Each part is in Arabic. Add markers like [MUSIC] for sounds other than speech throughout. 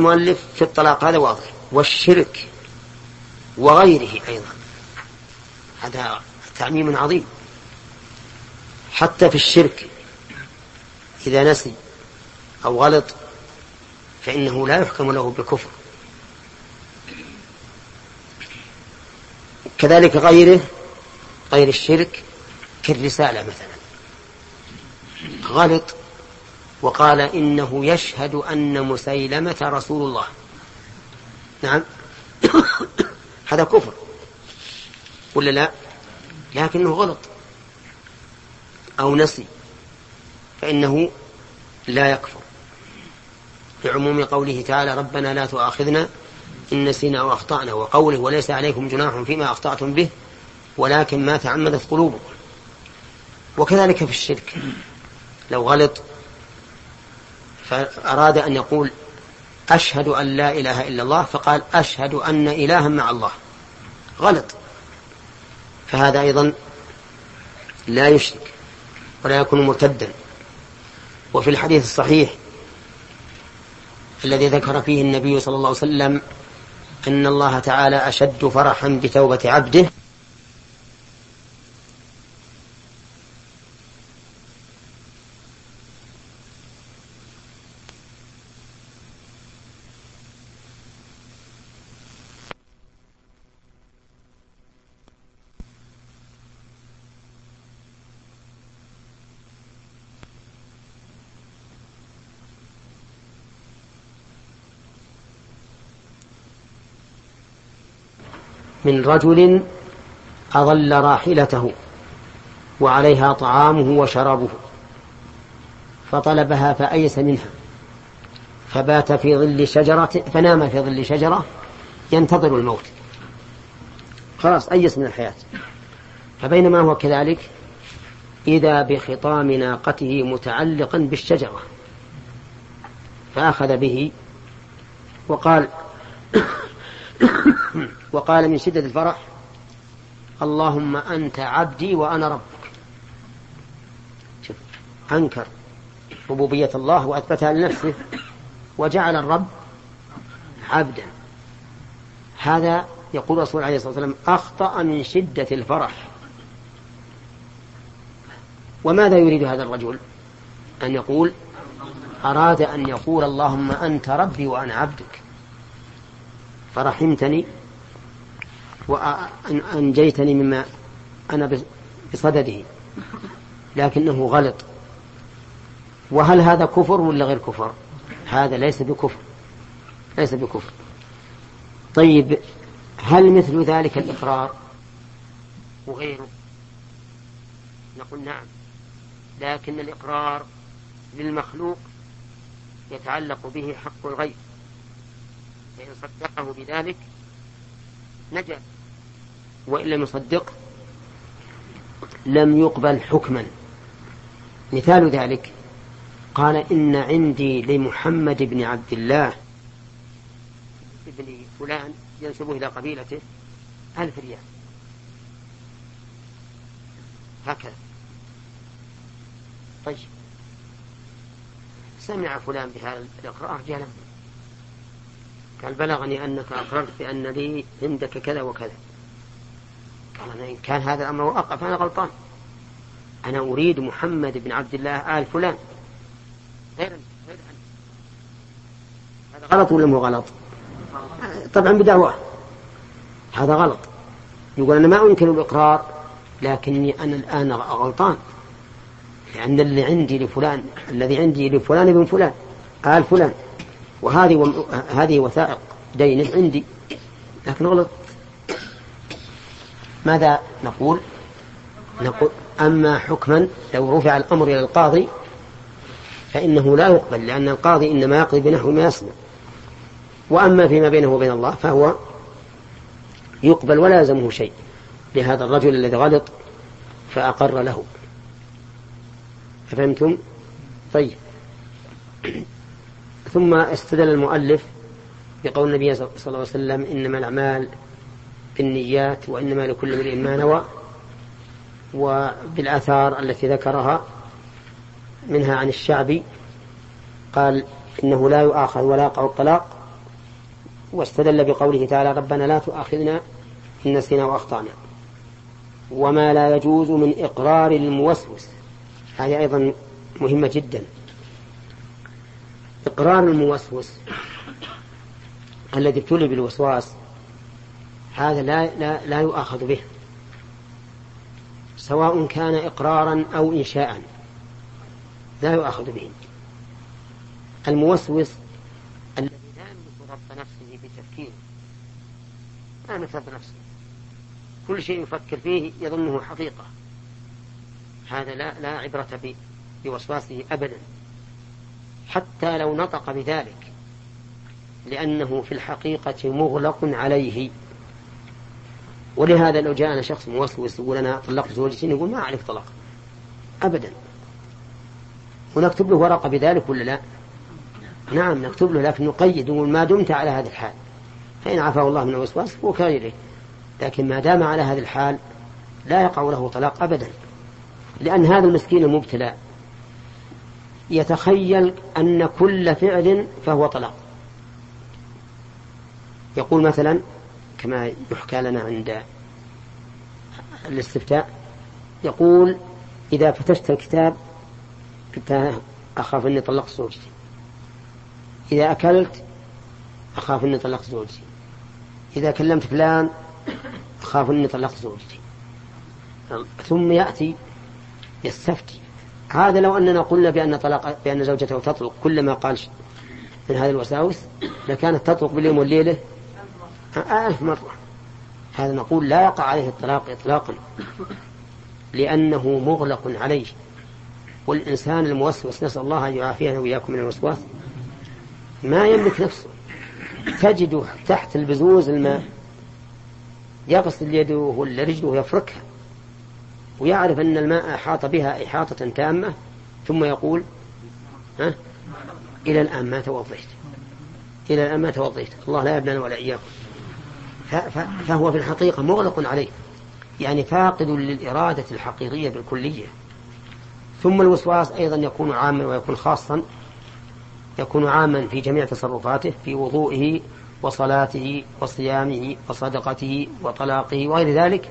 المؤلف في الطلاق هذا واضح. والشرك وغيره أيضا. هذا تعميم عظيم. حتى في الشرك إذا نسي أو غلط فإنه لا يحكم له بالكفر كذلك غيره غير الشرك كالرسالة مثلا. غلط وقال إنه يشهد أن مسيلمة رسول الله. نعم. [COUGHS] هذا كفر. ولا لا؟ لكنه غلط. أو نسي. فإنه لا يكفر. بعموم قوله تعالى ربنا لا تؤاخذنا إن نسينا أو أخطأنا. وقوله وليس عليكم جناح فيما أخطأتم به ولكن ما تعمدت قلوبكم. وكذلك في الشرك. لو غلط فأراد أن يقول أشهد أن لا إله إلا الله فقال أشهد أن إلها مع الله. غلط. فهذا أيضا لا يشرك ولا يكون مرتدا. وفي الحديث الصحيح الذي ذكر فيه النبي صلى الله عليه وسلم أن الله تعالى أشد فرحا بتوبة عبده. من رجل أظل راحلته وعليها طعامه وشرابه فطلبها فأيس منها فبات في ظل شجرة فنام في ظل شجرة ينتظر الموت. خلاص أيس من الحياة. فبينما هو كذلك إذا بخطام ناقته متعلقا بالشجرة فأخذ به وقال وقال من شدة الفرح اللهم أنت عبدي وأنا ربك. شوف أنكر ربوبية الله وأثبتها لنفسه وجعل الرب عبدا. هذا يقول الرسول عليه الصلاة والسلام أخطأ من شدة الفرح. وماذا يريد هذا الرجل؟ أن يقول أراد أن يقول اللهم أنت ربي وأنا عبدك. فرحمتني وأنجيتني مما أنا بصدده لكنه غلط. وهل هذا كفر ولا غير كفر؟ هذا ليس بكفر ليس بكفر. طيب هل مثل ذلك الإقرار؟ وغيره. نقول نعم لكن الإقرار للمخلوق يتعلق به حق الغيب. فإن صدقه بذلك نجا. وإن لم يصدق لم يقبل حكما. مثال ذلك قال إن عندي لمحمد بن عبد الله ابن فلان ينسبه إلى قبيلته ألف ريال. هكذا. طيب. سمع فلان بهذا الإقرار جاء قال بلغني أنك أقررت بأن لي عندك كذا وكذا. قال أنا إن كان هذا الأمر وقع فأنا غلطان. أنا أريد محمد بن عبد الله آل فلان. غير غير هذا غلط ولا مو غلط؟ طبعا بدعواه هذا غلط. يقول أنا ما أنكر الإقرار لكني أنا الآن غلطان. لأن اللي عندي لفلان الذي عندي لفلان ابن فلان آل فلان. وهذه. هذه وثائق دين عندي. لكن غلط. ماذا نقول؟ نقول أما حكما لو رفع الأمر إلى القاضي فإنه لا يقبل لأن القاضي إنما يقضي بنحو ما يسمع وأما فيما بينه وبين الله فهو يقبل ولا يلزمه شيء لهذا الرجل الذي غلط فأقر له. أفهمتم؟ طيب. ثم استدل المؤلف بقول النبي صلى الله عليه وسلم إنما الأعمال بالنيات وإنما لكل امرئ ما نوى وبالآثار التي ذكرها منها عن الشعبي قال إنه لا يؤاخذ ولا يقع الطلاق واستدل بقوله تعالى ربنا لا تؤاخذنا إن نسينا وأخطأنا. وما لا يجوز من إقرار الموسوس هذه أيضا مهمة جدا. إقرار الموسوس الذي ابتلي بالوسواس هذا لا, لا, لا يؤاخذ به. سواء كان إقرارا أو إنشاء. لا يؤاخذ به. الموسوس الذي لا يملك ضبط نفسه بتفكيره لا يملك ضبط نفسه. كل شيء يفكر فيه يظنه حقيقة. هذا لا لا عبرة بوسواسه أبدا. حتى لو نطق بذلك. لأنه في الحقيقة مغلق عليه. ولهذا لو جاءنا شخص موسوس يقول أنا طلقت زوجتي نقول ما عليك طلاق. أبدا. ونكتب له ورقة بذلك ولا لا؟ نعم نكتب له لكن نقيد نقول ما دمت على هذا الحال. فإن عفاه الله من الوسواس هو كغيره لكن ما دام على هذا الحال لا يقع له طلاق أبدا. لأن هذا المسكين المبتلى يتخيل أن كل فعل فهو طلاق. يقول مثلا كما يحكى لنا عند الاستفتاء يقول إذا فتشت الكتاب قلت أخاف أني طلقت زوجتي. إذا أكلت أخاف أني طلقت زوجتي. إذا كلمت فلان أخاف أني طلقت زوجتي. ثم يأتي يستفتي. هذا لو أننا قلنا بأن طلاق بأن زوجته تطلق كلما قال من هذه الوساوس لكانت تطلق باليوم والليلة ألف مرة. هذا نقول لا يقع عليه الطلاق إطلاقا. لأنه مغلق عليه. والإنسان الموسوس نسأل الله أن يعافينا وإياكم من الوسواس ما يملك نفسه. تجده تحت البزوز الماء يغسل يده ولا رجله يفركها ويعرف أن الماء أحاط بها إحاطة تامة ثم يقول ها؟ إلى الآن ما توضيت. إلى الآن ما توضيت. الله لا يبنى ولا إياكم. فهو في الحقيقة مغلق عليه. يعني فاقد للإرادة الحقيقية بالكلية. ثم الوسواس أيضا يكون عاما ويكون خاصا يكون عاما في جميع تصرفاته في وضوئه وصلاته وصيامه وصدقته وطلاقه وغير ذلك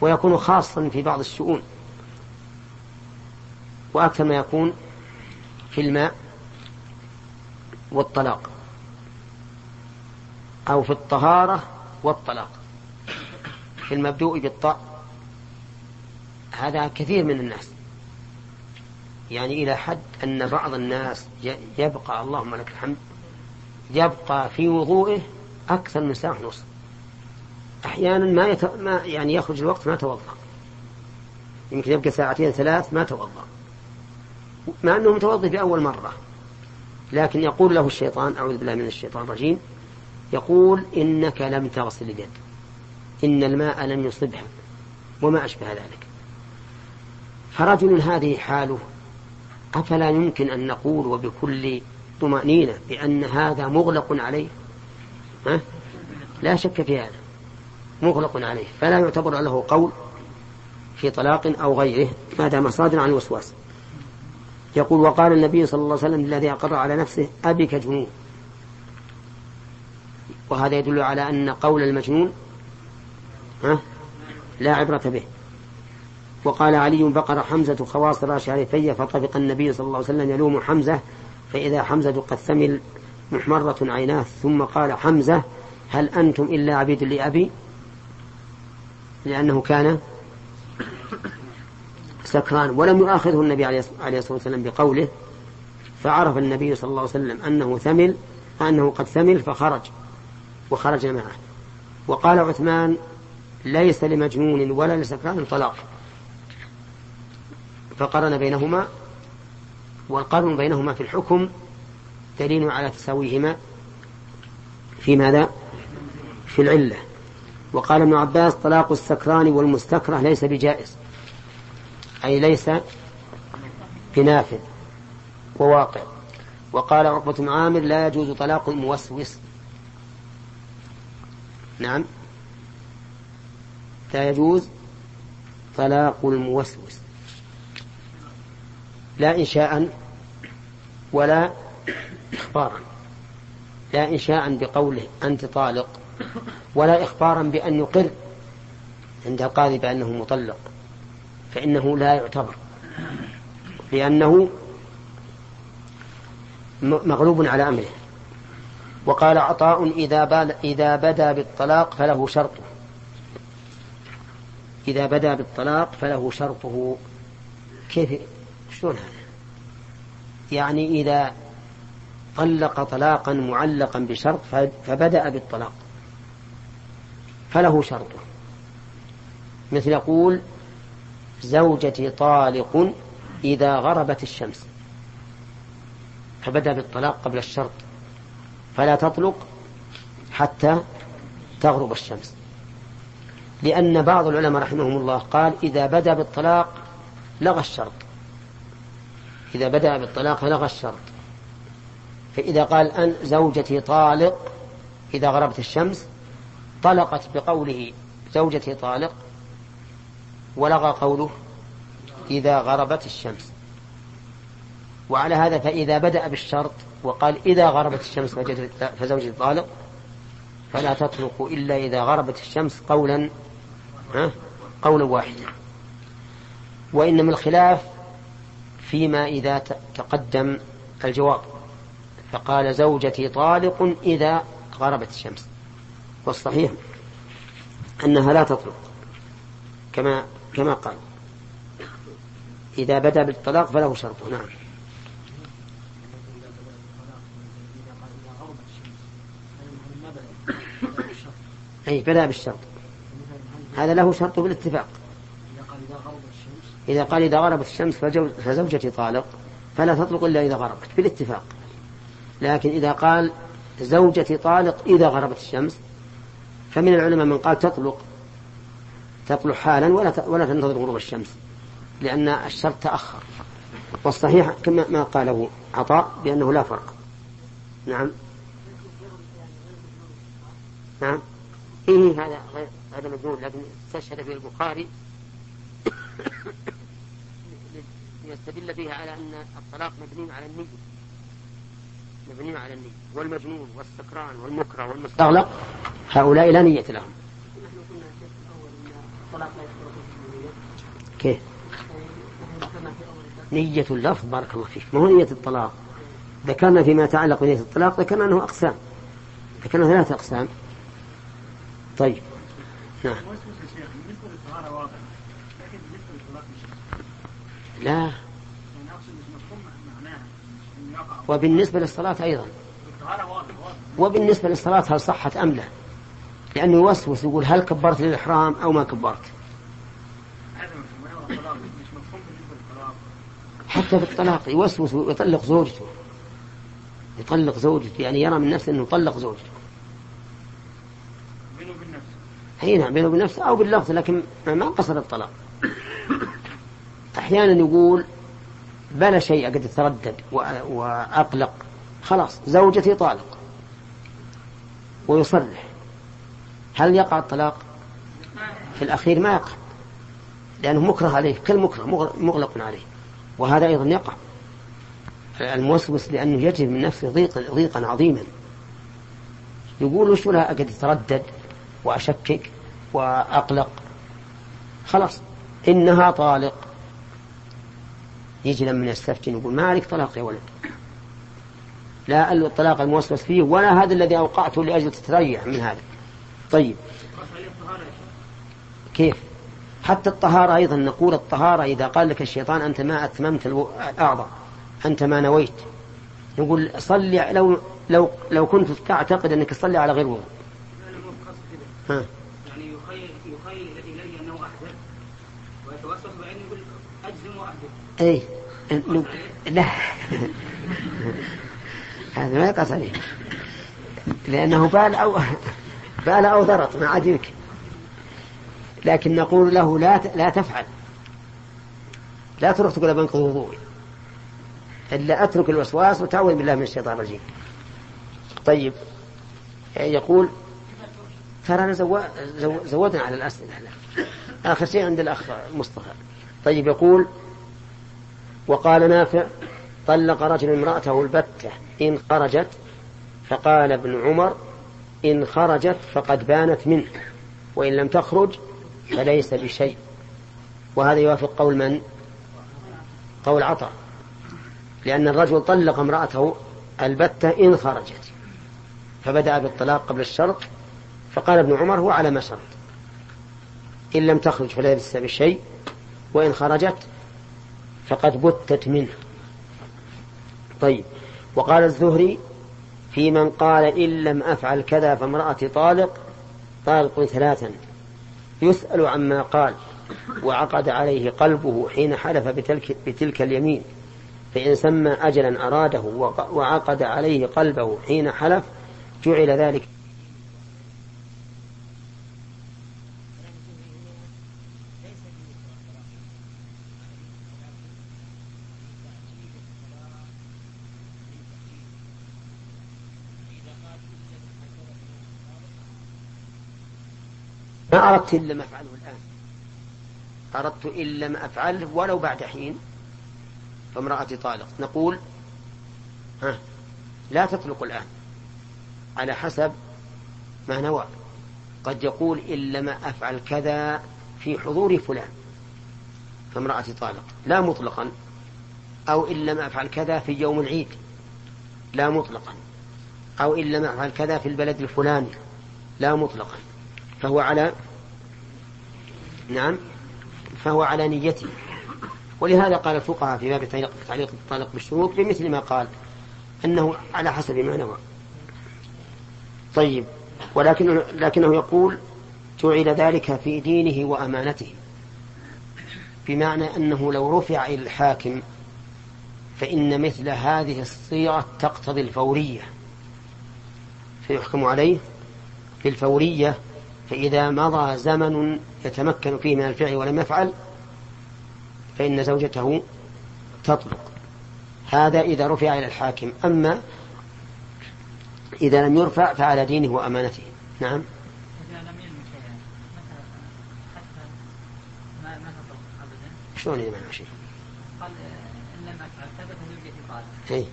ويكون خاصا في بعض الشؤون. وأكثر ما يكون في الماء والطلاق أو في الطهارة والطلاق في المبدوء بالطاء. هذا كثير من الناس. يعني إلى حد أن بعض الناس يبقى اللهم لك الحمد يبقى في وضوئه أكثر من ساعة ونصف أحيانا ما, يت... ما يعني يخرج الوقت ما توضأ. يمكن يبقى ساعتين ثلاث ما توضأ. مع أنه متوضئ في أول مرة لكن يقول له الشيطان أعوذ بالله من الشيطان الرجيم. يقول إنك لم تغسل اليد. إن الماء لم يصبها وما أشبه ذلك. فرجل هذه حاله أفلا يمكن أن نقول وبكل طمأنينة بأن هذا مغلق عليه؟ ها؟ لا شك في هذا. مغلق عليه. فلا يعتبر له قول في طلاق أو غيره ما دام صادرا عن الوسواس. يقول وقال النبي صلى الله عليه وسلم الذي أقر على نفسه أبك جنون. وهذا يدل على أن قول المجنون لا عبرة به. وقال علي بقر حمزة خواصر شارفية فطفق النبي صلى الله عليه وسلم يلوم حمزة فإذا حمزة قد ثمل محمرة عيناه ثم قال حمزة هل أنتم إلا عبيد لأبي؟ لأنه كان سكران. ولم يؤاخذه النبي عليه الصلاة والسلام بقوله فعرف النبي صلى الله عليه وسلم أنه ثمل أنه قد ثمل فخرج. وخرج معه. وقال عثمان ليس لمجنون ولا لسكران طلاق. فقرن بينهما والقرن بينهما في الحكم دليل على تساويهما في ماذا؟ في العلة. وقال ابن عباس طلاق السكران والمستكره ليس بجائز. أي ليس بنافذ وواقع. وقال عقبة بن عامر لا يجوز طلاق الموسوس. نعم. لا يجوز طلاق الموسوس. لا إنشاء ولا إخبارا. لا إنشاء بقوله أنت طالق ولا إخبارا بأن يقر عند القاضي بأنه مطلق فإنه لا يعتبر لأنه مغلوب على أمره. وقال عطاء إذا, إذا بدا بالطلاق فله شرطه. إذا بدا بالطلاق فله شرطه. كيف؟ شلون هذا؟ يعني إذا طلق طلاقا معلقا بشرط فبدأ بالطلاق. فله شرطه. مثل يقول زوجتي طالق إذا غربت الشمس. فبدأ بالطلاق قبل الشرط. فلا تطلق حتى تغرب الشمس. لأن بعض العلماء رحمهم الله قال إذا بدأ بالطلاق لغى الشرط. إذا بدأ بالطلاق لغى الشرط. فإذا قال أن زوجتي طالق إذا غربت الشمس طلقت بقوله زوجتي طالق ولغى قوله إذا غربت الشمس. وعلى هذا فإذا بدأ بالشرط وقال إذا غربت الشمس فزوجتي طالق فلا تطلق إلا إذا غربت الشمس قولا قولا واحدا. وإنما الخلاف فيما إذا تقدم الجواب. فقال زوجتي طالق إذا غربت الشمس. والصحيح أنها لا تطلق كما كما قال. إذا بدا بالطلاق فله شرطه نعم. أي بدا بالشرط. هذا له شرط بالاتفاق. إذا قال إذا غربت الشمس فزوجتي طالق فلا تطلق إلا إذا غربت بالاتفاق. لكن إذا قال زوجتي طالق إذا غربت الشمس فمن العلماء من قال تطلق تطلق حالا ولا ولا تنتظر غروب الشمس لأن الشرط تأخر. والصحيح كما ما قاله عطاء بأنه لا فرق. نعم. نعم. إيه هذا هذا مجنون لكن استشهد في البخاري ليستدل فيها على أن الطلاق مبني على النية. مبني على النية. والمجنون والسكران والمكره والمستغلق هؤلاء لا نية لهم. كيف؟ نية اللفظ بارك الله فيك. ما هو نية الطلاق؟ ذكرنا فيما يتعلق بنية الطلاق ذكرنا أنه أقسام. ذكرنا ثلاثة أقسام. طيب. نعم لا. وبالنسبة للصلاة أيضا. وبالنسبة للصلاة هل صحت أم لا؟ لأنه يوسوس يقول هل كبرت للإحرام أو ما كبرت؟ حتى في الطلاق يوسوس ويطلق زوجته. يطلق زوجته يعني يرى من نفسه أنه طلق زوجته. نفسه أي نعم بينه وبين نفسه أو باللفظ لكن ما قصد الطلاق. أحيانا يقول بلا شيء قد تردد وأقلق. خلاص زوجتي طالق. ويصرح. هل يقع الطلاق؟ في الأخير ما يقع. لأنه مكره عليه كل مكره مغلق عليه. وهذا أيضا يقع. الموسوس لأنه يجد من نفسه ضيقا, ضيقا عظيما. يقول وش ولا قد يتردد وأشكك وأقلق. خلاص إنها طالق. يجي لما يستفتن يقول ما عليك طلاق يا ولد؟ لا الطلاق الموسوس فيه ولا هذا الذي أوقعته لأجل تتريح من هذا. طيب. كيف؟ حتى الطهارة أيضا نقول الطهارة إذا قال لك الشيطان أنت ما أتممت الأعضاء أنت ما نويت. نقول صلي لو لو لو كنت تعتقد أنك تصلي على غير وضوء. ها. يعني يخيل يخيل إلي أنه أحدث. ويتوسط بعينه يقول أجزم وأحدث. أي لا. هذا ما يقص عليه. لأنه بال أو بال أو ضرط ما عاد يمكن. لكن نقول له لا لا تفعل. لا تروح تقول بنقض وضوئي إلا أترك الوسواس وتعوذ بالله من الشيطان الرجيم. طيب. يقول ترى زو... زو... زودنا على الأسئلة؟ آخر شيء عند الأخ مصطفى. طيب يقول وقال نافع طلق رجل امرأته البتة إن خرجت فقال ابن عمر إن خرجت فقد بانت منه وإن لم تخرج فليس بشيء. وهذا يوافق قول من؟ قول عطاء لأن الرجل طلق امرأته البتة إن خرجت فبدأ بالطلاق قبل الشرط فقال ابن عمر هو على ما شرط إن لم تخرج فليس بشيء وإن خرجت فقد بتت منه. طيب وقال الزهري في من قال إن لم أفعل كذا فامرأتي طالق طالق ثلاثا. يسأل عما قال وعقد عليه قلبه حين حلف بتلك, بتلك اليمين. فإن سمى أجلا أراده وعقد عليه قلبه حين حلف جعل ذلك ما أردت إن لم أفعله الآن. أردت إن لم أفعله ولو بعد حين فامرأتي طالق نقول ها لا تطلق الآن. على حسب ما نوى. قد يقول إن لم أفعل كذا في حضور فلان. فامرأتي طالق لا مطلقا. أو إن لم أفعل كذا في يوم العيد. لا مطلقا. أو إن لم أفعل كذا في البلد الفلاني. لا مطلقا. فهو على نعم فهو على نيته. ولهذا قال الفقهاء في باب تعليق الطلاق بالشروط بمثل ما قال أنه على حسب ما نوى. طيب ولكنه لكنه يقول جعل ذلك في دينه وأمانته بمعنى أنه لو رفع إلى الحاكم فإن مثل هذه الصيغة تقتضي الفورية. فيحكم عليه بالفورية فإذا مضى زمن يتمكن فيه من الفعل ولم يفعل فإن زوجته تطلق. هذا إذا رفع إلى الحاكم. أما إذا لم يرفع فعلى دينه وأمانته. نعم. شلون إذا ما شيء؟ قال إن لم أفعل ثبت زوجتي قال إيه.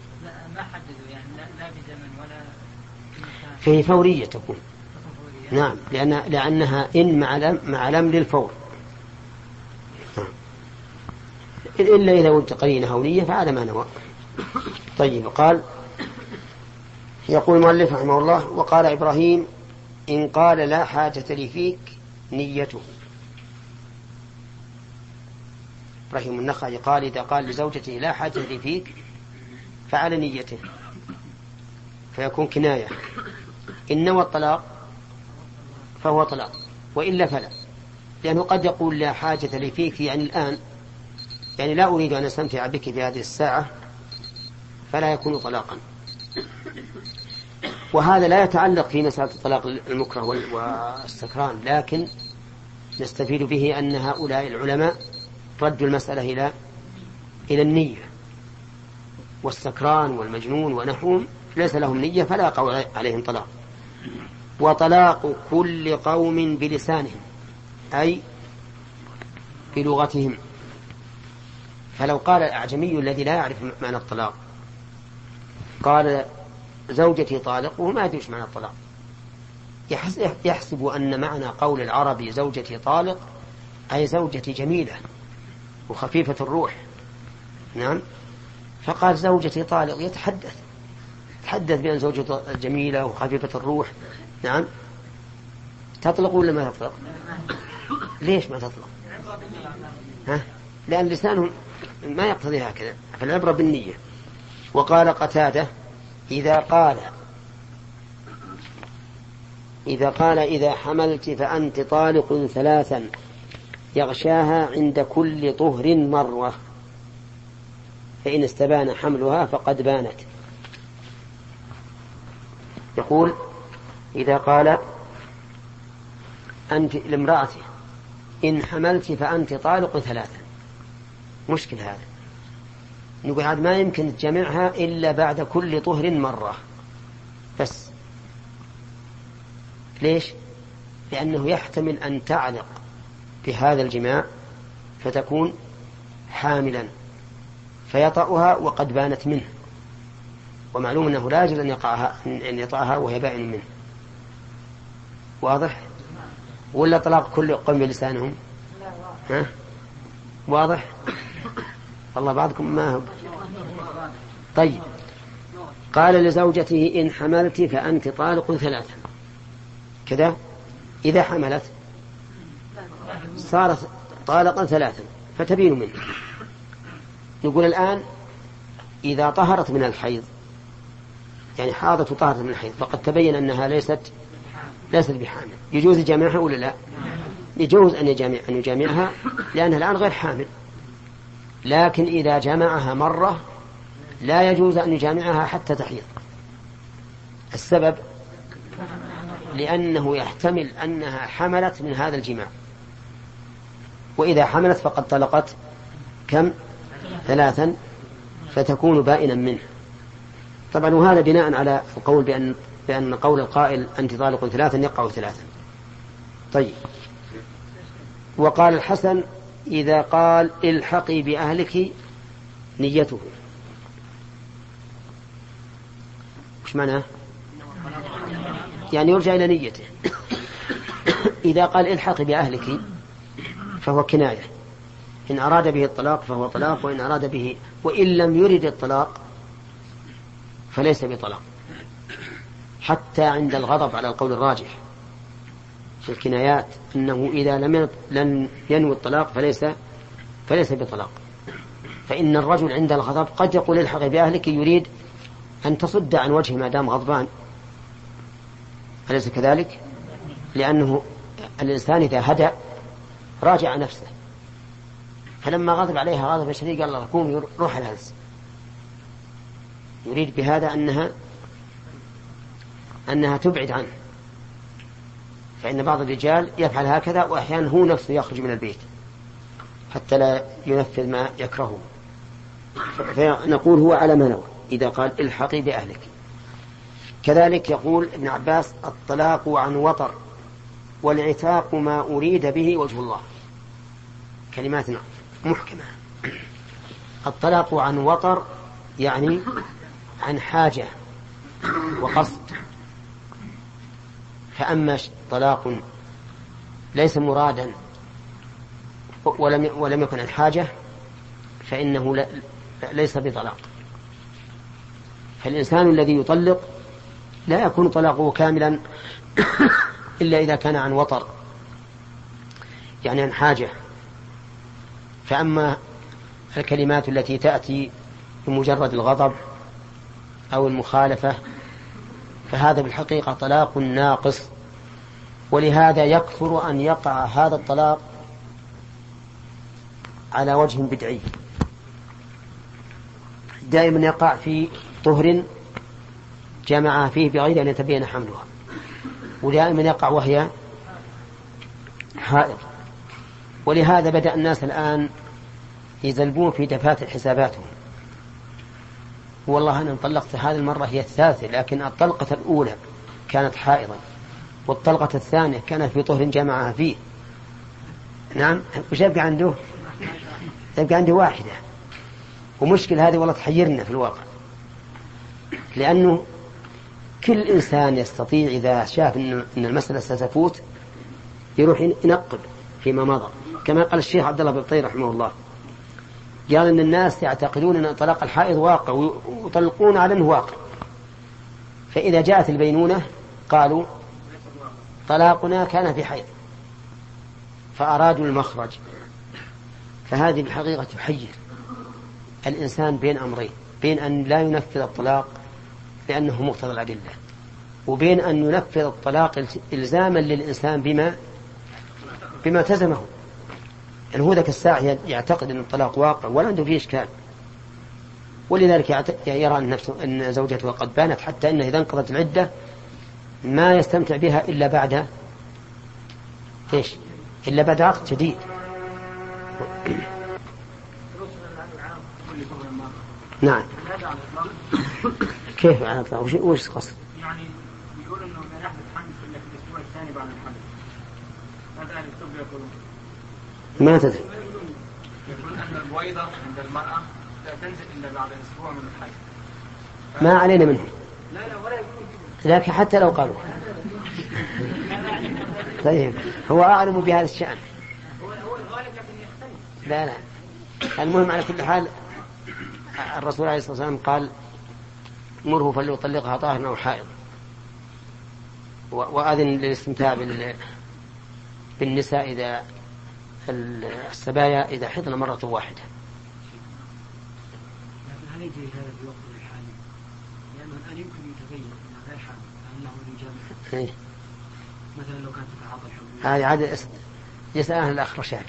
ما حددوا يعني لا, لا بزمن ولا في فورية تكون. نعم لأن لأنها إن مع مع لم للفور إلا إذا وجدت قرينة هولية فهذا ما نوى. طيب قال يقول المؤلف رحمه الله وقال إبراهيم إن قال لا حاجة لي فيك نيته. إبراهيم النخعي قال إذا قال لزوجته لا حاجة لي فيك فعلى نيته. فيكون كناية. إن نوى الطلاق فهو طلاق وإلا فلا. لأنه قد يقول لا حاجة لي فيك يعني الآن يعني لا أريد أن أستمتع بك في هذه الساعة فلا يكون طلاقا. وهذا لا يتعلق في مسألة الطلاق المكره والسكران لكن نستفيد به أن هؤلاء العلماء ردوا المسألة إلى إلى النية. والسكران والمجنون ونحوهم ليس لهم نية فلا يقع عليهم طلاق. وطلاق كل قوم بلسانهم أي بلغتهم. فلو قال الأعجمي الذي لا يعرف معنى الطلاق قال زوجتي طالق وهو ما يدري معنى الطلاق. يحسب أن معنى قول العربي زوجتي طالق أي زوجتي جميلة وخفيفة الروح. نعم. فقال زوجتي طالق يتحدث يتحدث بأن زوجته جميلة وخفيفة الروح. نعم. تطلق ولا ما تطلق؟ ليش ما تطلق؟ ها؟ لأن لسانهم ما يقتضي هكذا فالعبرة بالنية. وقال قتادة إذا قال إذا قال إذا حملت فأنت طالق ثلاثا يغشاها عند كل طهر مرة فإن استبان حملها فقد بانت. يقول إذا قال أنت لامرأته إن حملت فأنت طالق ثلاثا. مشكل هذا. نقول هذا ما يمكن تجمعها إلا بعد كل طهر مرة. بس. ليش؟ لأنه يحتمل أن تعلق بهذا الجماع فتكون حاملا. فيطأها وقد بانت منه. ومعلوم أنه لا يجوز أن يقعها أن يطعها وهي بائن منه. واضح؟ ولا طلاق كل قوم بلسانهم ها؟ واضح؟ الله بعضكم ما هو. طيب. قال لزوجته إن حملت فأنت طالق ثلاثة. كذا؟ إذا حملت صارت طالقا ثلاثا فتبين منه. يقول الآن إذا طهرت من الحيض يعني حاضت وطهرت من الحيض فقد تبين أنها ليست ليست بحامل. يجوز جماعها ولا لا؟ يجوز أن يجامع أن يجامعها لأنها الآن غير حامل. لكن إذا جمعها مرة لا يجوز أن يجامعها حتى تحيض. السبب لأنه يحتمل أنها حملت من هذا الجماع. وإذا حملت فقد طلقت كم؟ ثلاثا فتكون بائنا منه. طبعا وهذا بناء على القول بأن بأن قول القائل أنت طالق ثلاثا يقع ثلاثا. طيب. وقال الحسن إذا قال الحقي بأهلك نيته. وش معناه يعني يرجع إلى نيته. إذا قال الحقي بأهلك فهو كناية. إن أراد به الطلاق فهو طلاق وإن أراد به وإن لم يرد الطلاق فليس بطلاق. حتى عند الغضب على القول الراجح في الكنايات أنه إذا لم لم ينوي الطلاق فليس فليس بطلاق. فإن الرجل عند الغضب قد يقول الحق بأهلك يريد أن تصد عن وجهه ما دام غضبان. أليس كذلك؟ لأنه الإنسان إذا هدأ راجع نفسه. فلما غضب عليها غضب شديد قال قوم روح الهز يريد بهذا أنها أنها تبعد عنه. فإن بعض الرجال يفعل هكذا وأحيانا هو نفسه يخرج من البيت حتى لا ينفذ ما يكرهه. فنقول هو على ما نوى. إذا قال الحقي بأهلك. كذلك يقول ابن عباس الطلاق عن وطر والعتاق ما أريد به وجه الله. كلمات محكمة. الطلاق عن وطر يعني عن حاجة وقصد. فأما طلاق ليس مرادا ولم ولم يكن عن حاجة فإنه ليس بطلاق. فالإنسان الذي يطلق لا يكون طلاقه كاملا [COUGHS] إلا إذا كان عن وطر يعني عن حاجة. فأما الكلمات التي تأتي بمجرد الغضب أو المخالفة فهذا بالحقيقة طلاق ناقص. ولهذا يكثر أن يقع هذا الطلاق على وجه بدعي. دائما يقع في طهر جمع فيه بغير أن يتبين حملها. ودائما يقع وهي حائض. ولهذا بدأ الناس الآن يزلبون في دفاتر حساباتهم. والله أنا طلقت هذه المرة هي الثالثة لكن الطلقة الأولى كانت حائضا والطلقة الثانية كانت في طهر جمعها فيه. نعم؟ وش يبقى عنده؟ يبقى عنده واحدة. ومشكلة هذه والله تحيرنا في الواقع. لأنه كل إنسان يستطيع إذا شاف أن المسألة ستفوت يروح ينقب فيما مضى. كما قال الشيخ عبد الله بن رحمه الله قال إن الناس يعتقدون أن طلاق الحائض واقع ويطلقون على أنه واقع. فإذا جاءت البينونة قالوا طلاقنا كان في حيض فأرادوا المخرج. فهذه الحقيقة تحير الإنسان بين أمرين بين أن لا ينفذ الطلاق لأنه مقتضى الأدلة وبين أن ينفذ الطلاق إلزاما للإنسان بما بما التزمه. يعني هو ذاك الساعة يعتقد أن الطلاق واقع ولا عنده فيه إشكال. ولذلك يرى أن, نفسه أن زوجته قد بانت حتى أنه إذا انقضت العدة ما يستمتع بها إلا بعد إيش؟ إلا بعد عقد جديد نعم. كيف على الإطلاق وش قصد؟ يعني يقول انه لا يحدث حمل الا في الأسبوع الثاني بعد الحمل هذا أهل الطب يقولون ما تدري. يقول أن البويضة عند المرأة لا تنزل إلا بعد أسبوع من الحيض ما علينا منهم لا لا ولا لكن حتى لو قالوا. طيب هو أعلم بهذا الشأن. لا لا. المهم على كل حال الرسول عليه الصلاة والسلام قال مره فليطلقها طاهرا أو حائض. وأذن للاستمتاع بال... بالنساء إذا السبايا إذا حضن مرة واحدة لكن هل يجري هذا في الحالي؟ لأنه الآن يمكن يتغير غير أنه إيه. مثلا لو كانت تتعاطى الحبوب هذه عادة يس- يسأل عنها الأخ رشاد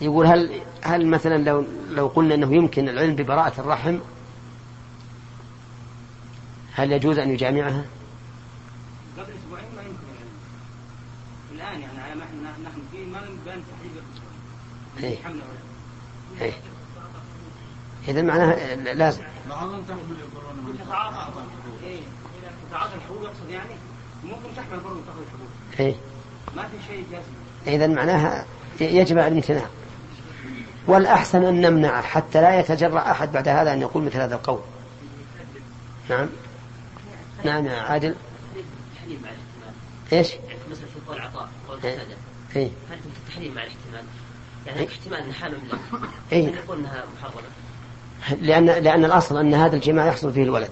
يقول هل هل مثلا لو لو قلنا إنه يمكن العلم ببراءة الرحم هل يجوز أن يجامعها؟ قبل أسبوعين ما يمكن العلم الان يعني على ما إحنا نحن فيه ما بان تحديد إيه. إيه. إذا معناها لازم. تتعاطى إيه إذا تتعاطى الحبوب يقصد يعني ممكن تحمل برضه تاخذ الحبوب إيه. ما في شيء جازم. إذا معناها يجب الامتناع. والأحسن أن نمنع حتى لا يتجرأ أحد بعد هذا أن يقول مثل هذا القول. نعم. نعم يا عادل. التحليل مع الاحتمال. إيش؟ مثلا في قول عطاء؟ قول إيه. إيه. هل في التحليل مع الاحتمال؟ يعني احتمال انها حامل إيه. هل يقول إنها محرمة. لأن لأن الأصل أن هذا الجماع يحصل فيه الولد.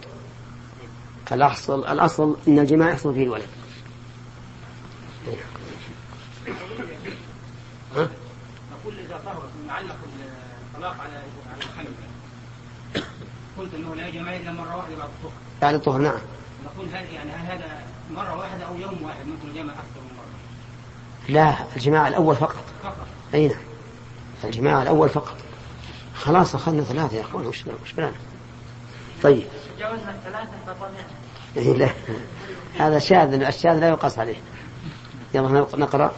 الأصل الأصل أن الجماع يحصل فيه الولد. ها؟ نقول إذا طهر نعلق الطلاق على على الحمل قلت إنه لا يجمع إلا مرة واحدة بعد الطهر. بعد الطهر نعم. نقول هل يعني هل هذا مرة واحدة أو يوم واحد؟ ممكن يجمع أكثر من مرة. لا الجماع الأول فقط. فقط. أي نعم. الجماع الأول فقط. خلاص أخذنا ثلاثة يا أخوان. وش وش بلانا طيب. جاوزنا الثلاثه فطلع إيه لا. هذا شاذ الشاذ لا يقاس عليه. يلا نق- نقرأ.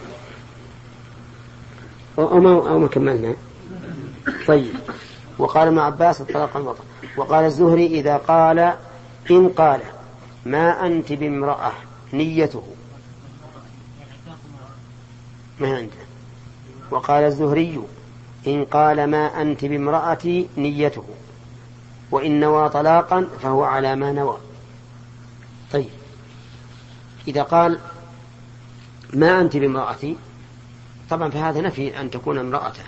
أو ما, أو ما كملنا. طيب. وقال ابن عباس الطلاق الوطن وقال الزهري إذا قال إن قال ما أنت بامرأة نيته. ما عنده وقال الزهري إن قال ما أنت بامرأتي نيته وإن نوى طلاقا فهو على ما نوى. طيب. إذا قال ما أنت بامرأتي طبعا فهذا نفي أن تكون امرأته.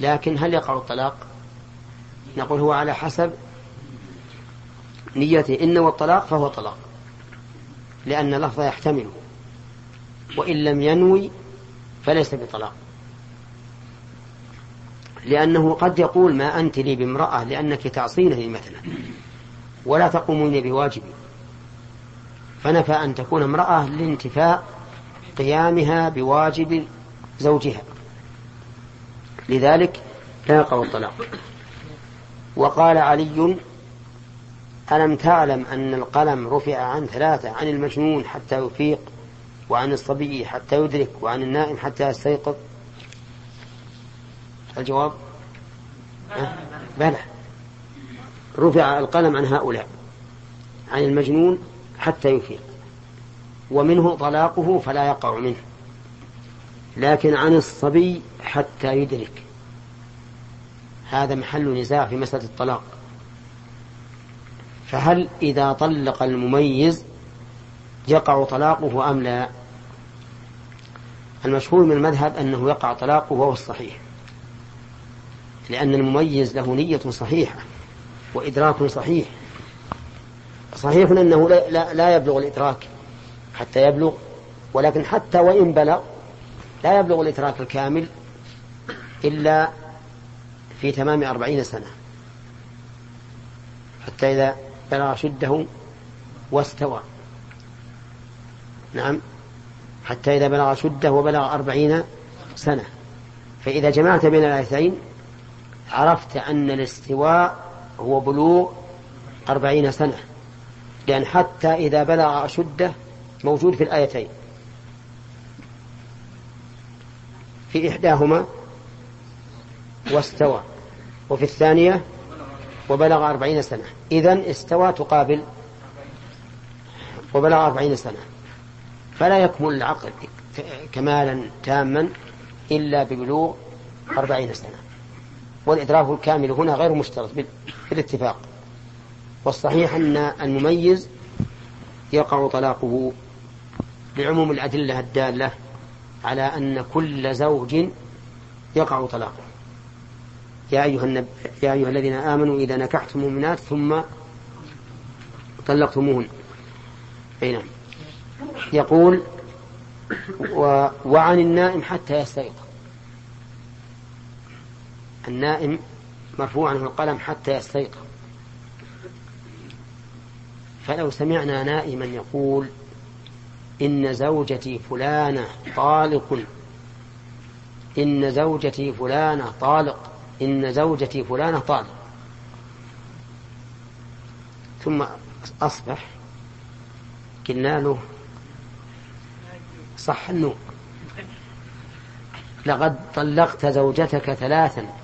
لكن هل يقع الطلاق؟ نقول هو على حسب نيته. إن والطلاق فهو طلاق لأن اللفظ يحتمله وإن لم ينوي فليس بطلاق. لأنه قد يقول ما أنت لي بامرأة لأنك تعصينني مثلا ولا تقومين بواجبي. فنفى أن تكون امرأة لانتفاء قيامها بواجب زوجها. لذلك لا يقع الطلاق. وقال علي ألم تعلم أن القلم رفع عن ثلاثة عن المجنون حتى يفيق وعن الصبي حتى يدرك وعن النائم حتى يستيقظ؟ الجواب؟ بلى. رفع القلم عن هؤلاء عن المجنون حتى يفيق. ومنه طلاقه فلا يقع منه. لكن عن الصبي حتى يدرك. هذا محل نزاع في مسألة الطلاق. فهل إذا طلق المميز يقع طلاقه أم لا؟ المشهور من المذهب أنه يقع طلاقه وهو الصحيح. لأن المميز له نية صحيحة وإدراك صحيح. صحيح أنه لا, لا, لا يبلغ الإدراك حتى يبلغ ولكن حتى وإن بلغ لا يبلغ الإدراك الكامل إلا في تمام أربعين سنة. حتى إذا بلغ شده واستوى. نعم. حتى إذا بلغ شده وبلغ أربعين سنة. فإذا جمعت بين الآيتين عرفت أن الاستواء هو بلوغ أربعين سنة لأن حتى إذا بلغ أشده موجود في الآيتين. في إحداهما واستوى وفي الثانية وبلغ أربعين سنة. إذن استوى تقابل وبلغ أربعين سنة. فلا يكمل العقل كمالا تاما إلا ببلوغ أربعين سنة. والإدراك الكامل هنا غير مشترط بالاتفاق. والصحيح أن المميز يقع طلاقه بعموم الأدلة الدالة على أن كل زوج يقع طلاقه. يا أيها, النب... يا أيها الذين آمنوا إذا نكحتم المؤمنات ثم طلقتموهن. أي نعم. يقول و... وعن النائم حتى يستيقظ. النائم مرفوع عنه القلم حتى يستيقظ. فلو سمعنا نائما يقول إن زوجتي فلانة طالق. إن زوجتي فلانة طالق. إن زوجتي فلانة طالق. ثم أصبح قلنا له صح النوم لقد طلقت زوجتك ثلاثا.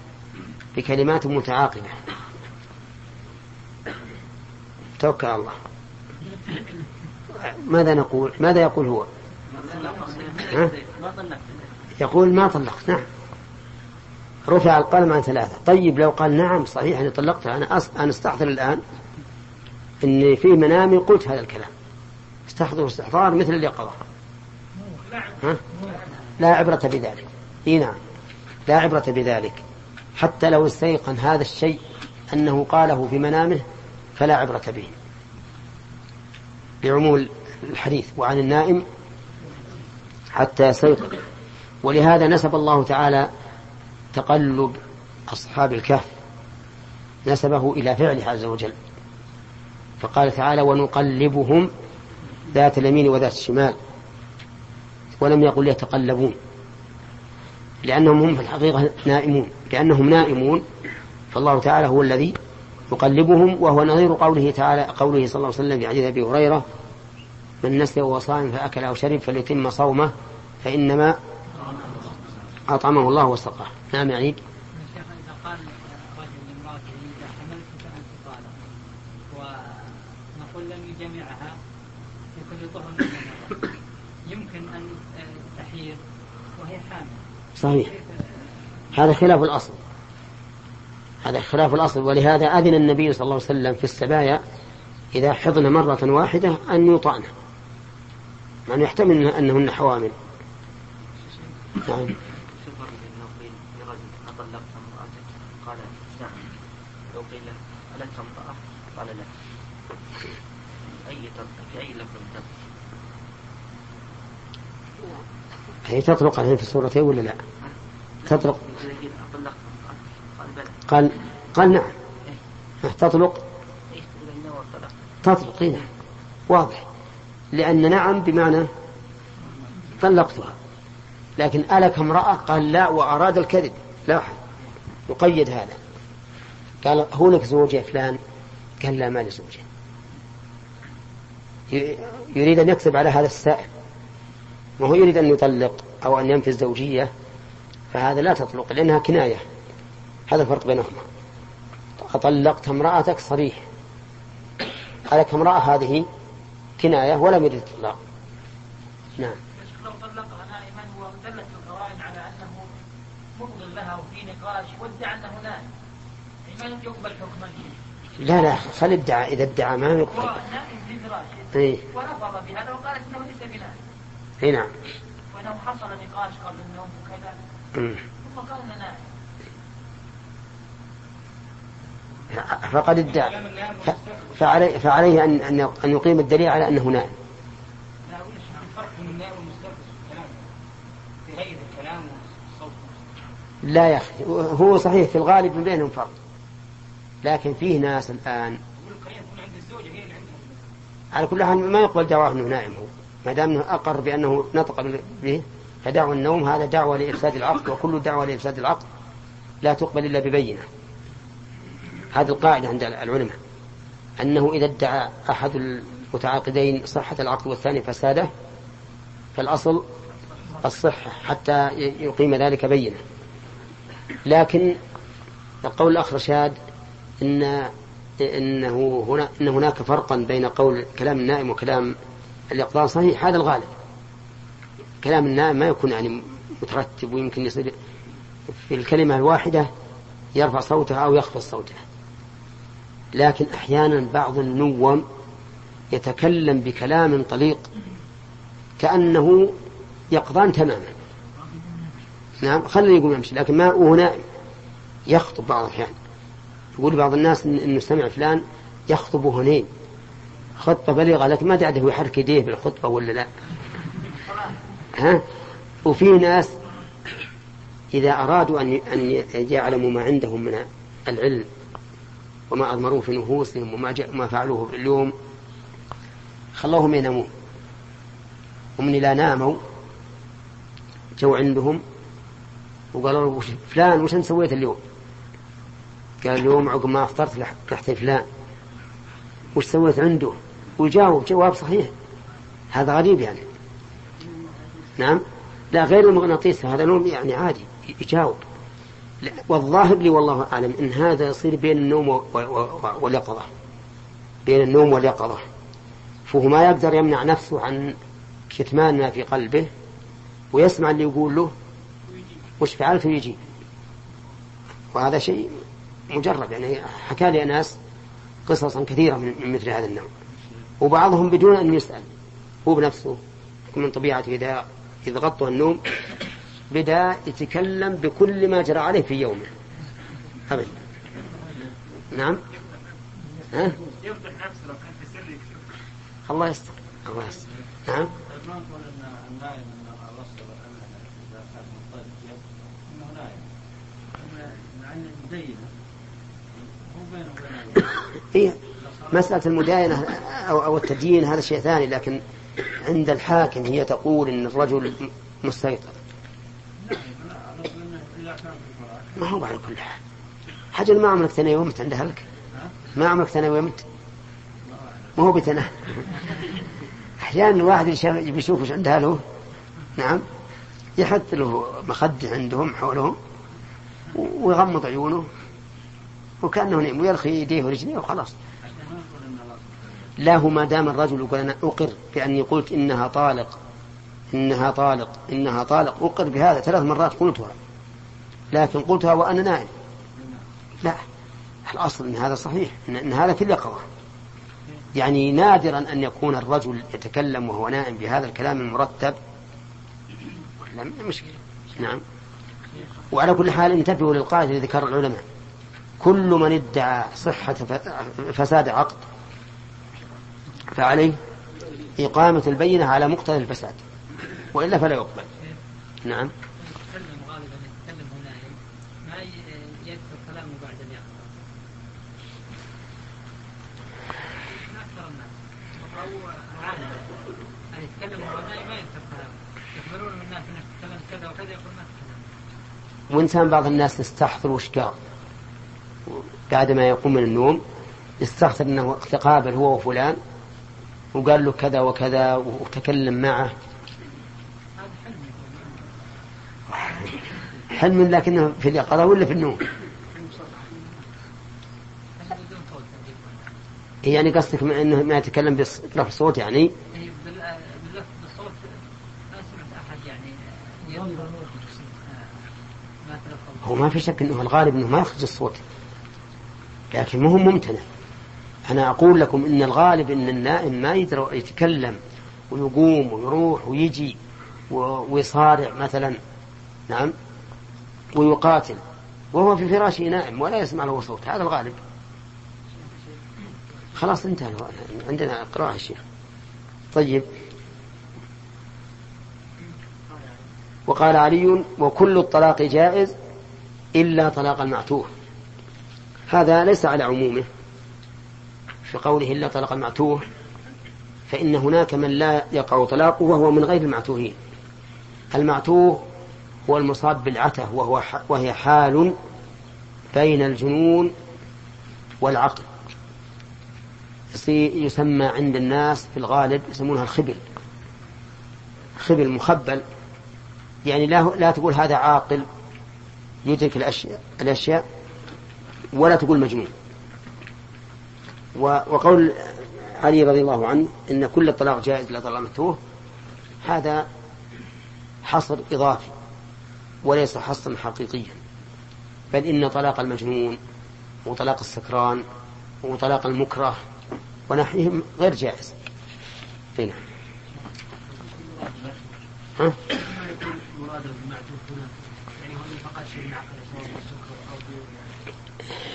بكلمات متعاقبة. توكل على الله. ماذا نقول؟ ماذا يقول هو؟ ها؟ يقول ما طلقت. نعم. رفع القلم عن ثلاثة. طيب لو قال نعم صحيح أني طلقتها أنا أص... أنا استحضر الآن أني في منامي قلت هذا الكلام. استحضر استحضار مثل اليقظة ها؟ لا عبرة بذلك. إي نعم. لا عبرة بذلك. حتى لو استيقن هذا الشيء أنه قاله في منامه فلا عبرة به. بعموم الحديث وعن النائم حتى يستيقظ ولهذا نسب الله تعالى تقلب أصحاب الكهف نسبه إلى فعله عز وجل. فقال تعالى ونقلبهم ذات اليمين وذات الشمال ولم يقل يتقلبون. لأنهم هم في الحقيقة نائمون لأنهم نائمون. فالله تعالى هو الذي يقلبهم وهو نظير قوله تعالى قوله صلى الله عليه وسلم في حديث أبي هريرة من نسي وهو صائم فأكل أو شرب فليتم صومه فإنما أطعمه الله وسقاه نعم يعني إذا قال رجل لامرأته إذا حملت فأنت طالق ونقول لم يجمعها يكون طهر يمكن أن تحيض وهي حامل صحيح هذا خلاف الأصل. هذا خلاف الأصل ولهذا أذن النبي صلى الله عليه وسلم في السبايا إذا حضن مرة واحدة أن يطعن أنه يحتمل أنهن حوامل. نعم. قال لا أي في أي لفظ هي تطلق عليه في السورتين ولا لا؟ تطلق؟ قال قال نعم. تطلق؟ تطلق نعم. واضح. لأن نعم بمعنى طلقتها. لكن ألك امرأة قال لا وأراد الكذب. لا يقيد هذا. قال هو لك زوج يا فلان. قال لا ما لي زوجة. يريد أن يكذب على هذا السائل. وهو يريد أن يطلق أو أن ينفي الزوجية فهذا لا تطلق لأنها كناية. هذا الفرق بينهما. أطلقت امرأتك صريح. عليك امرأة هذه كناية ولم يرد الطلاق نعم. لو طلقها نائما ودلت القرائن على أنه مبغض لها وفي نقاش وادعى أنه نائم ما يقبل حكما لا لا خل ادعى. إذا ادعى ما يقبل. هو نائم في فراشه إيه ورفض بهذا وقالت أنه ليس بنائم. إيه نعم. وأنه حصل نقاش قبل النوم وكذا. فقد ادعى فعليه, فعليه أن أن يقيم الدليل على أنه نائم. لا يا أخي. هو صحيح في الغالب من بينهم فرق. لكن فيه ناس الآن. على كل حال ما يقبل دعواه أنه نائم هو. ما دام أنه أقر بأنه نطق به. فدعوى النوم هذا دعوة لإفساد العقد وكل دعوة لإفساد العقد لا تقبل إلا ببينة. هذه القاعدة عند العلماء أنه إذا ادعى أحد المتعاقدين صحة العقد والثاني فساده فالأصل الصحة حتى يقيم ذلك بينة. لكن القول الآخر شاد إن إنه هنا إن هناك فرقا بين قول كلام النائم وكلام الإقرار صحيح هذا الغالب. كلام النائم ما يكون يعني مترتب ويمكن يصير في الكلمة الواحدة يرفع صوته أو يخفض صوته. لكن أحيانا بعض النوم يتكلم بكلام طليق كأنه يقظان تماما. نعم خليه يقوم يمشي لكن ما وهو نائم. يخطب بعض الأحيان. يقول بعض الناس إنه سمع فلان يخطب هنين خطبة بليغة لكن ما تعرف يحرك يديه بالخطبة ولا لا. ها؟ وفي ناس إذا أرادوا أن أن يعلموا ما عندهم من العلم وما أضمروه في نفوسهم وما ما فعلوه في اليوم خلوهم ينامون. ومن إذا ناموا جو عندهم وقالوا له فلان وش أنت سويت اليوم؟ قال اليوم عقب ما أفطرت رحت فلان. وش سويت عنده؟ ويجاوب جواب صحيح. هذا غريب يعني. نعم؟ لا غير المغناطيس هذا نوم يعني عادي يجاوب. والظاهر لي والله أعلم إن هذا يصير بين النوم واليقظة. بين النوم واليقظة. فهو ما يقدر يمنع نفسه عن كتمان ما في قلبه ويسمع اللي يقول له وش فعلت؟ ويجي. وهذا شيء مجرب يعني حكى لي ناس قصصا كثيرة من مثل هذا النوع. وبعضهم بدون أن يسأل هو بنفسه من طبيعته إذا إذا غطوا النوم بدأ يتكلم بكل ما جرى عليه في يومه. أبدا نعم. ها؟ نفسه لو كان في سر الله يستر. الله يستر. نعم. ما نقول ان النائم ان انه نائم مع هو بينه وبين مسألة المداينة أو التدين هذا شيء ثاني لكن عند الحاكم هي تقول إن الرجل مستيقظ. ما هو على كل حال. حجر ما عمرك ثاني ومت عند أهلك. ما عمرك ثاني ومت ما هو بتنا أحيانا الواحد بيشوف وش عند أهله. نعم. يحط له مخدة عندهم حولهم ويغمض عيونه. وكأنه نعم ويرخي يديه ورجليه وخلاص. لا هو ما دام الرجل يقول أنا أقر بأني قلت إنها طالق إنها طالق إنها طالق أقر بهذا ثلاث مرات قلتها لكن قلتها وأنا نائم. لا الأصل أن هذا صحيح إن هذا في اليقظة يعني نادرا أن يكون الرجل يتكلم وهو نائم بهذا الكلام المرتب. لا مشكلة. نعم. وعلى كل حال انتبهوا للقاعدة الذي ذكر العلماء. كل من ادعى صحة فساد عقد فعليه إقامة البينة على مقتضى الفساد وإلا فلا يقبل. نعم. وإنسان بعض الناس يستحضر وش قال بعد ما يقوم من النوم يستحضر أنه تقابل هو وفلان وقال له كذا وكذا وتكلم معه. حلم لكنه في اليقظة ولا في النوم؟ يعني قصدك من إنه ما يتكلم بلفظ صوت يعني؟ بالصوت ما سمعت احد يعني هو ما في شك إنه الغالب إنه ما يخرج الصوت لكن مو ممتنع. أنا أقول لكم إن الغالب إن النائم ما يدري يتكلم ويقوم ويروح ويجي ويصارع مثلا نعم ويقاتل وهو في فراشه نائم ولا يسمع له صوت هذا الغالب. خلاص انتهى عندنا قراءة الشيخ طيب. وقال علي وكل الطلاق جائز إلا طلاق المعتوه. هذا ليس على عمومه. في قوله إلا طلق المعتوه فإن هناك من لا يقع طلاقه وهو من غير المعتوهين. المعتوه هو المصاب بالعتة وهو وهي حال بين الجنون والعقل. يسمى عند الناس في الغالب يسمونها الخبل. خبل مخبل يعني لا لا تقول هذا عاقل يدرك الأشياء الأشياء ولا تقول مجنون. وقول علي رضي الله عنه إن كل الطلاق جائز لا طلاق مكتوه هذا حصر إضافي وليس حصرا حقيقيا. بل إن طلاق المجنون وطلاق السكران وطلاق المكره ونحيهم غير جائز. هنا ها؟ سواء السكر أو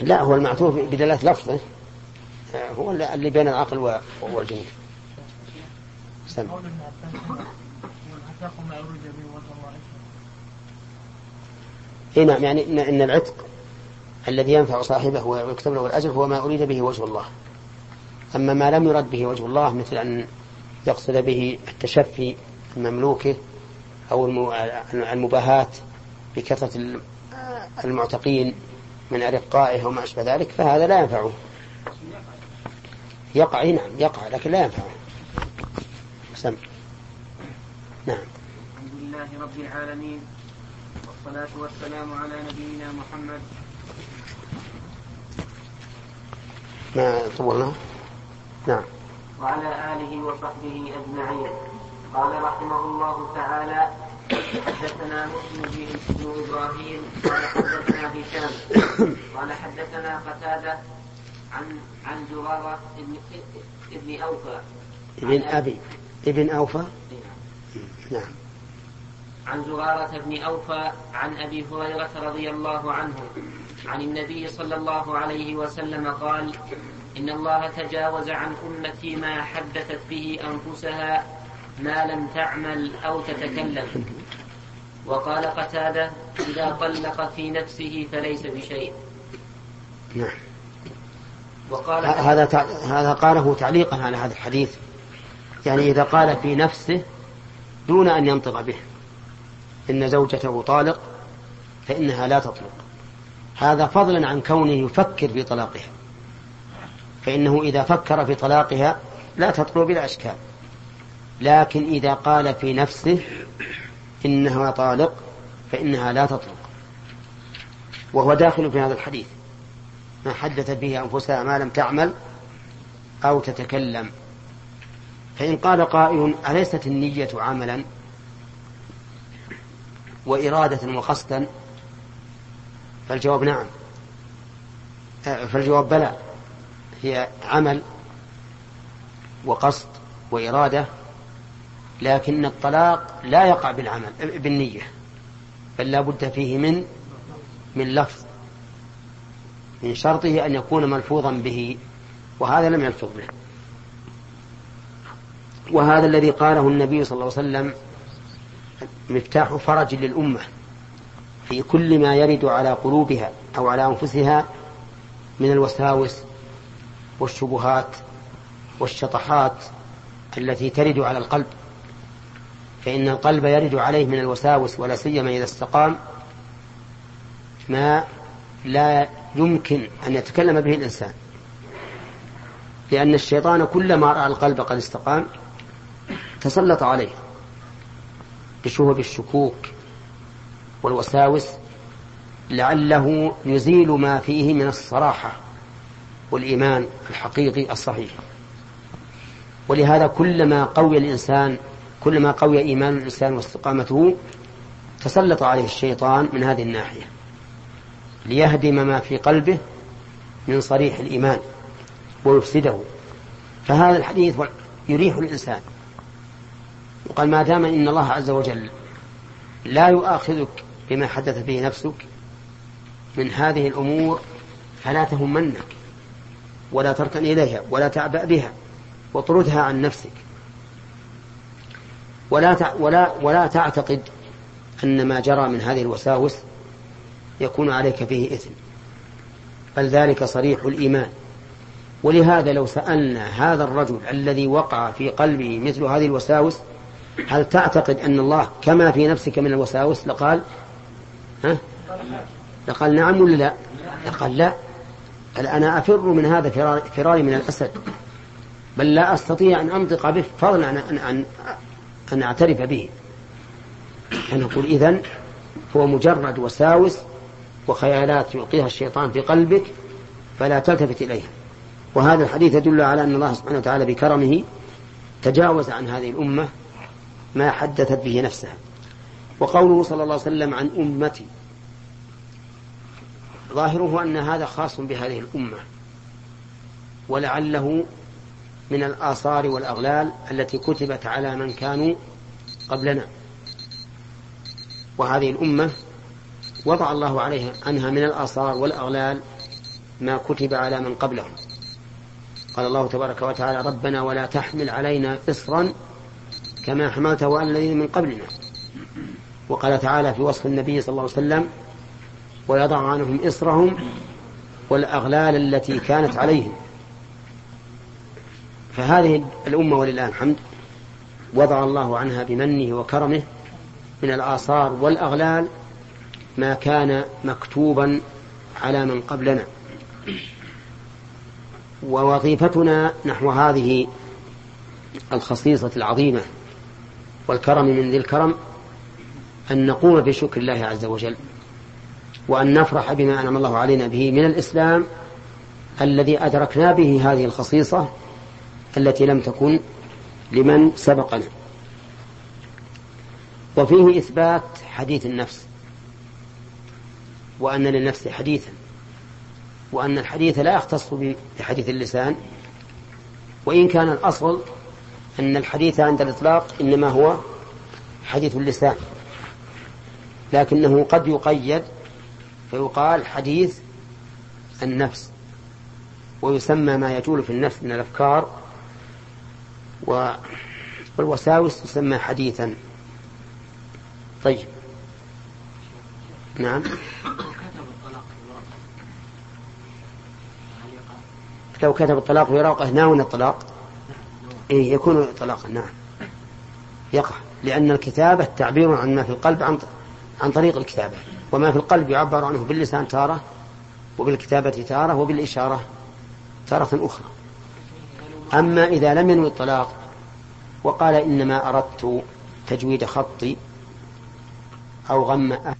لا هو المعتوه بدلالة لفظه. هو اللي بين العقل والجنون سم قول ابن عباس والعتاق ما يريد به وجه الله اي نعم يعني ان إن العتق الذي ينفع صاحبه ويكتب له الأجر هو ما أريد به وجه الله. أما ما لم يرد به وجه الله مثل أن يقصد به التشفي مملوكه أو المباهاة بكثرة المعتقين من أرقائه وما أشبه ذلك فهذا لا ينفعه. يقع نعم يقع لكن لا ينفعه سم. نعم. الحمد لله رب العالمين والصلاة والسلام على نبينا محمد. ما طولنا نعم. وعلى آله وصحبه أجمعين. قال رحمه الله تعالى حدثنا مسلم بن إبراهيم قال حدثنا هشام قال حدثنا قتادة عن عن زرارة ابن ابن أوفى. ابن أبي. ابن أوفى؟ نعم. عن زرارة بن أوفى عن أبي هريرة رضي الله عنه عن النبي صلى الله عليه وسلم قال إن الله تجاوز عن أمتي ما حدثت به أنفسها ما لم تعمل أو تتكلم. وقال قتادة إذا طلق في نفسه فليس بشيء. نعم. وقال هذا هذا قاله تعليقا على هذا الحديث. يعني إذا قال في نفسه دون أن ينطق به إن زوجته طالق فإنها لا تطلق. هذا فضلا عن كونه يفكر في طلاقها. فإنه إذا فكر في طلاقها لا تطلق بلا إشكال. لكن إذا قال في نفسه إنها طالق فإنها لا تطلق. وهو داخل في هذا الحديث. ما حدثت به أنفسها ما لم تعمل أو تتكلم. فإن قال قائل أليست النية عملا وإرادة وقصدا فالجواب نعم. فالجواب بلى. هي عمل وقصد وإرادة لكن الطلاق لا يقع بالعمل بالنية بل لا بد فيه من من لفظ. من شرطه أن يكون ملفوظا به وهذا لم يلفظ به. وهذا الذي قاله النبي صلى الله عليه وسلم مفتاح فرج للأمة في كل ما يرد على قلوبها أو على أنفسها من الوساوس والشبهات والشطحات التي ترد على القلب. فإن القلب يرد عليه من الوساوس ولا سيما إذا استقام ما لا يمكن أن يتكلم به الإنسان لأن الشيطان كلما رأى القلب قد استقام تسلط عليه بشهب الشكوك والوساوس لعله يزيل ما فيه من الصراحة والإيمان الحقيقي الصحيح. ولهذا كلما قوي الإنسان كلما قوي إيمان الإنسان واستقامته تسلط عليه الشيطان من هذه الناحية. ليهدم ما في قلبه من صريح الإيمان ويفسده. فهذا الحديث يريح الإنسان. وقال ما دام إن الله عز وجل لا يؤاخذك بما حدث به نفسك من هذه الأمور فلا تهمنك ولا تركن إليها ولا تعبأ بها واطردها عن نفسك. ولا ولا ولا تعتقد أن ما جرى من هذه الوساوس يكون عليك فيه إثم. بل ذلك صريح الإيمان. ولهذا لو سألنا هذا الرجل الذي وقع في قلبه مثل هذه الوساوس هل تعتقد أن الله كما في نفسك من الوساوس لقال ها؟ لقال نعم ولا لا؟ لقال لا. بل أنا أفر من هذا فراري من الأسد. بل لا أستطيع أن أنطق به فضلا عن أن, أن أعترف به. فنقول إذن هو مجرد وساوس وخيالات يلقيها الشيطان في قلبك فلا تلتفت إليها. وهذا الحديث يدل على أن الله سبحانه وتعالى بكرمه تجاوز عن هذه الأمة ما حدثت به نفسها. وقوله صلى الله عليه وسلم عن أمتي ظاهره أن هذا خاص بهذه الأمة. ولعله من الآثار والأغلال التي كتبت على من كانوا قبلنا. وهذه الأمة وضع الله عليها عنها من الآثار والأغلال ما كتب على من قبلهم. قال الله تبارك وتعالى ربنا ولا تحمل علينا إصرا كما حملته على الذين من قبلنا. وقال تعالى في وصف النبي صلى الله عليه وسلم ويضع عنهم إصرهم والأغلال التي كانت عليهم. فهذه الأمة ولله الحمد وضع الله عنها بمنه وكرمه من الآثار والأغلال ما كان مكتوبا على من قبلنا. ووظيفتنا نحو هذه الخصيصة العظيمة والكرم من ذي الكرم أن نقوم بشكر الله عز وجل وأن نفرح بما أنعم الله علينا به من الإسلام الذي أدركنا به هذه الخصيصة التي لم تكن لمن سبقنا. وفيه إثبات حديث النفس. وأن للنفس حديثا وأن الحديث لا يختص بحديث اللسان وإن كان الأصل أن الحديث عند الإطلاق إنما هو حديث اللسان لكنه قد يقيد فيقال حديث النفس ويسمى ما يجول في النفس من الأفكار والوساوس تسمى حديثا. طيب. نعم. لو كتب الطلاق ورقة ناون الطلاق؟ إيه يكون طلاقا نعم. يقع لأن الكتابة تعبير عن ما في القلب عن عن طريق الكتابة. وما في القلب يعبر عنه باللسان تارة وبالكتابة تارة وبالإشارة تارة أخرى. أما إذا لم ينوي الطلاق وقال إنما أردت تجويد خطي أو غم أهل